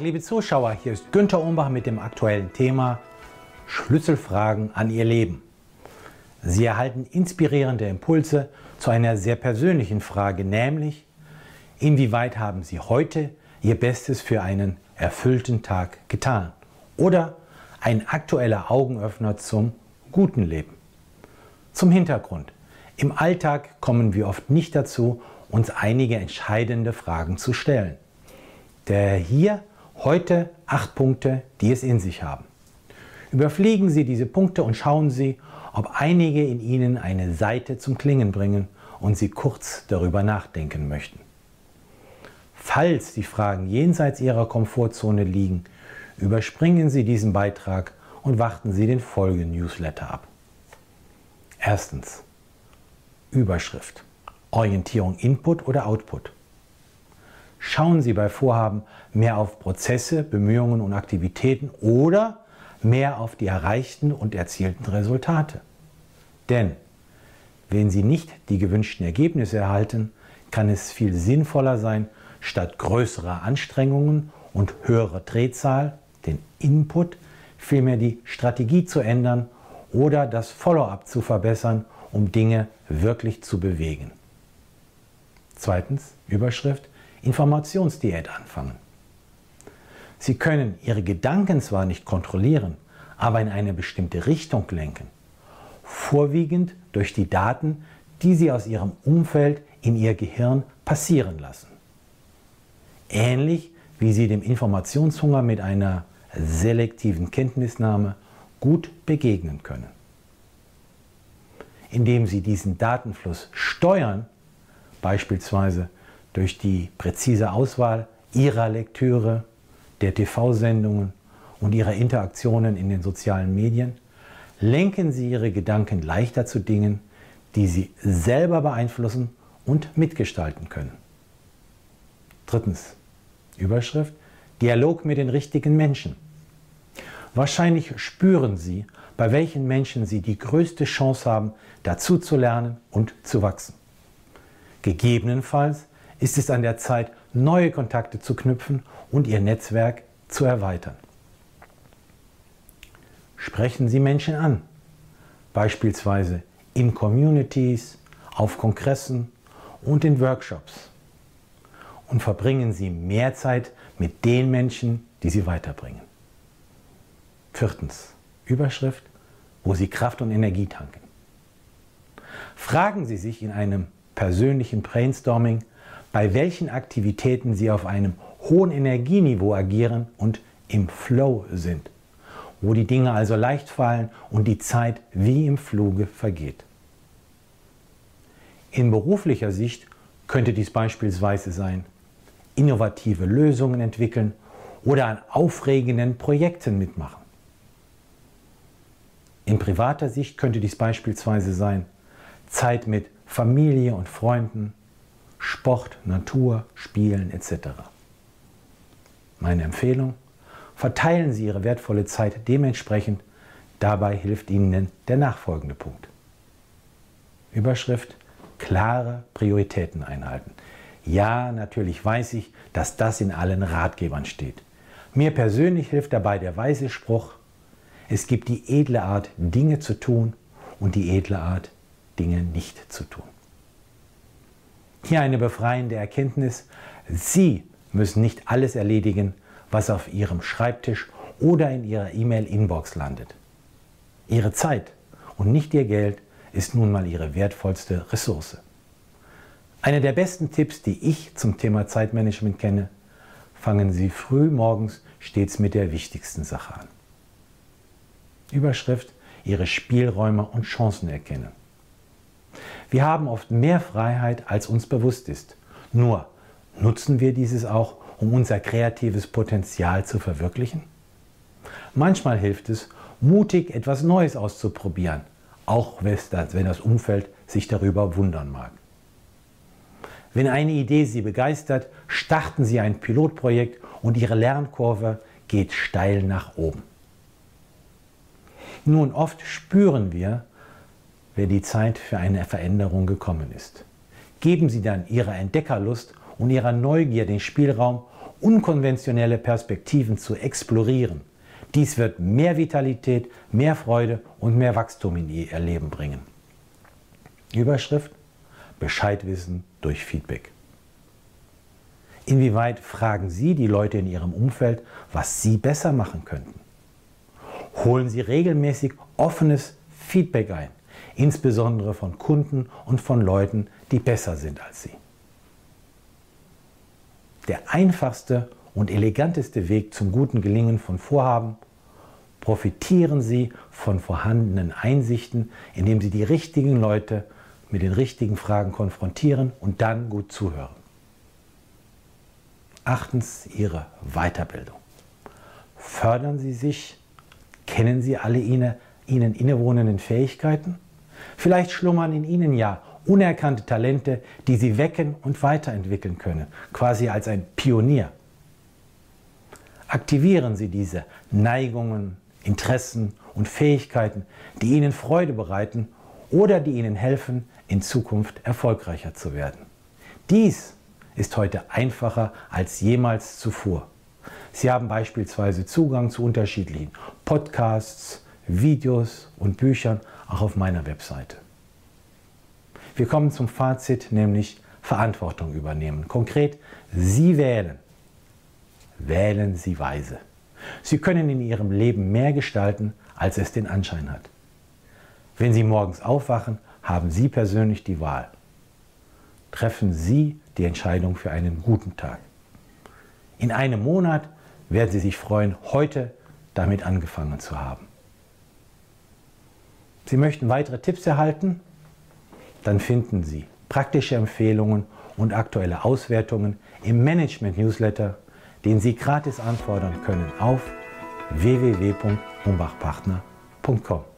Liebe Zuschauer, hier ist Günther Umbach mit dem aktuellen Thema Schlüsselfragen an Ihr Leben. Sie erhalten inspirierende Impulse zu einer sehr persönlichen Frage, nämlich inwieweit haben Sie heute Ihr Bestes für einen erfüllten Tag getan? Oder ein aktueller Augenöffner zum guten Leben. Zum Hintergrund. Im Alltag kommen wir oft nicht dazu, uns einige entscheidende Fragen zu stellen. Der hier Heute acht Punkte, die es in sich haben. Überfliegen Sie diese Punkte und schauen Sie, ob einige in Ihnen eine Seite zum Klingen bringen und Sie kurz darüber nachdenken möchten. Falls die Fragen jenseits Ihrer Komfortzone liegen, überspringen Sie diesen Beitrag und warten Sie den Folgen-Newsletter ab. Erstens. Überschrift. Orientierung Input oder Output. Schauen Sie bei Vorhaben mehr auf Prozesse, Bemühungen und Aktivitäten oder mehr auf die erreichten und erzielten Resultate. Denn wenn Sie nicht die gewünschten Ergebnisse erhalten, kann es viel sinnvoller sein, statt größerer Anstrengungen und höherer Drehzahl den Input vielmehr die Strategie zu ändern oder das Follow-up zu verbessern, um Dinge wirklich zu bewegen. Zweitens, Überschrift, Informationsdiät anfangen. Sie können Ihre Gedanken zwar nicht kontrollieren, aber in eine bestimmte Richtung lenken. Vorwiegend durch die Daten, die Sie aus Ihrem Umfeld in Ihr Gehirn passieren lassen. Ähnlich wie Sie dem Informationshunger mit einer selektiven Kenntnisnahme gut begegnen können. Indem Sie diesen Datenfluss steuern, beispielsweise durch die präzise Auswahl ihrer Lektüre, der TV-Sendungen und ihrer Interaktionen in den sozialen Medien, lenken sie ihre Gedanken leichter zu Dingen, die sie selber beeinflussen und mitgestalten können. Drittens. Überschrift. Dialog mit den richtigen Menschen. Wahrscheinlich spüren Sie, bei welchen Menschen Sie die größte Chance haben, dazu zu lernen und zu wachsen. Gegebenenfalls ist es an der Zeit, neue Kontakte zu knüpfen und Ihr Netzwerk zu erweitern. Sprechen Sie Menschen an, beispielsweise in Communities, auf Kongressen und in Workshops. Und verbringen Sie mehr Zeit mit den Menschen, die Sie weiterbringen. Viertens. Überschrift, wo Sie Kraft und Energie tanken. Fragen Sie sich in einem persönlichen Brainstorming, bei welchen Aktivitäten Sie auf einem hohen Energieniveau agieren und im Flow sind, wo die Dinge also leicht fallen und die Zeit wie im Fluge vergeht. In beruflicher Sicht könnte dies beispielsweise sein, innovative Lösungen entwickeln oder an aufregenden Projekten mitmachen. In privater Sicht könnte dies beispielsweise sein, Zeit mit Familie und Freunden, Sport, Natur, Spielen etc. Meine Empfehlung, verteilen Sie Ihre wertvolle Zeit dementsprechend, dabei hilft Ihnen der nachfolgende Punkt. Überschrift, klare Prioritäten einhalten. Ja, natürlich weiß ich, dass das in allen Ratgebern steht. Mir persönlich hilft dabei der weise Spruch, es gibt die edle Art, Dinge zu tun und die edle Art, Dinge nicht zu tun. Hier eine befreiende Erkenntnis. Sie müssen nicht alles erledigen, was auf Ihrem Schreibtisch oder in Ihrer E-Mail-Inbox landet. Ihre Zeit und nicht Ihr Geld ist nun mal Ihre wertvollste Ressource. Einer der besten Tipps, die ich zum Thema Zeitmanagement kenne, fangen Sie früh morgens stets mit der wichtigsten Sache an. Überschrift Ihre Spielräume und Chancen erkennen. Wir haben oft mehr Freiheit, als uns bewusst ist. Nur nutzen wir dieses auch, um unser kreatives Potenzial zu verwirklichen? Manchmal hilft es, mutig etwas Neues auszuprobieren, auch wenn das Umfeld sich darüber wundern mag. Wenn eine Idee Sie begeistert, starten Sie ein Pilotprojekt und Ihre Lernkurve geht steil nach oben. Nun, oft spüren wir, wenn die Zeit für eine Veränderung gekommen ist. Geben Sie dann Ihrer Entdeckerlust und Ihrer Neugier den Spielraum unkonventionelle Perspektiven zu explorieren. Dies wird mehr Vitalität, mehr Freude und mehr Wachstum in ihr Leben bringen. Überschrift Bescheid wissen durch Feedback. Inwieweit fragen Sie die Leute in Ihrem Umfeld, was Sie besser machen könnten? Holen Sie regelmäßig offenes Feedback ein, insbesondere von Kunden und von Leuten, die besser sind als Sie. Der einfachste und eleganteste Weg zum guten Gelingen von Vorhaben profitieren Sie von vorhandenen Einsichten, indem Sie die richtigen Leute mit den richtigen Fragen konfrontieren und dann gut zuhören. Achtens Ihre Weiterbildung. Fördern Sie sich, kennen Sie alle Ihnen, Ihnen innewohnenden Fähigkeiten? Vielleicht schlummern in Ihnen ja unerkannte Talente, die Sie wecken und weiterentwickeln können, quasi als ein Pionier. Aktivieren Sie diese Neigungen, Interessen und Fähigkeiten, die Ihnen Freude bereiten oder die Ihnen helfen, in Zukunft erfolgreicher zu werden. Dies ist heute einfacher als jemals zuvor. Sie haben beispielsweise Zugang zu unterschiedlichen Podcasts, Videos und Büchern auch auf meiner Webseite. Wir kommen zum Fazit, nämlich Verantwortung übernehmen. Konkret, Sie wählen. Wählen Sie weise. Sie können in Ihrem Leben mehr gestalten, als es den Anschein hat. Wenn Sie morgens aufwachen, haben Sie persönlich die Wahl. Treffen Sie die Entscheidung für einen guten Tag. In einem Monat werden Sie sich freuen, heute damit angefangen zu haben. Sie möchten weitere Tipps erhalten? Dann finden Sie praktische Empfehlungen und aktuelle Auswertungen im Management-Newsletter, den Sie gratis anfordern können auf www.umbachpartner.com.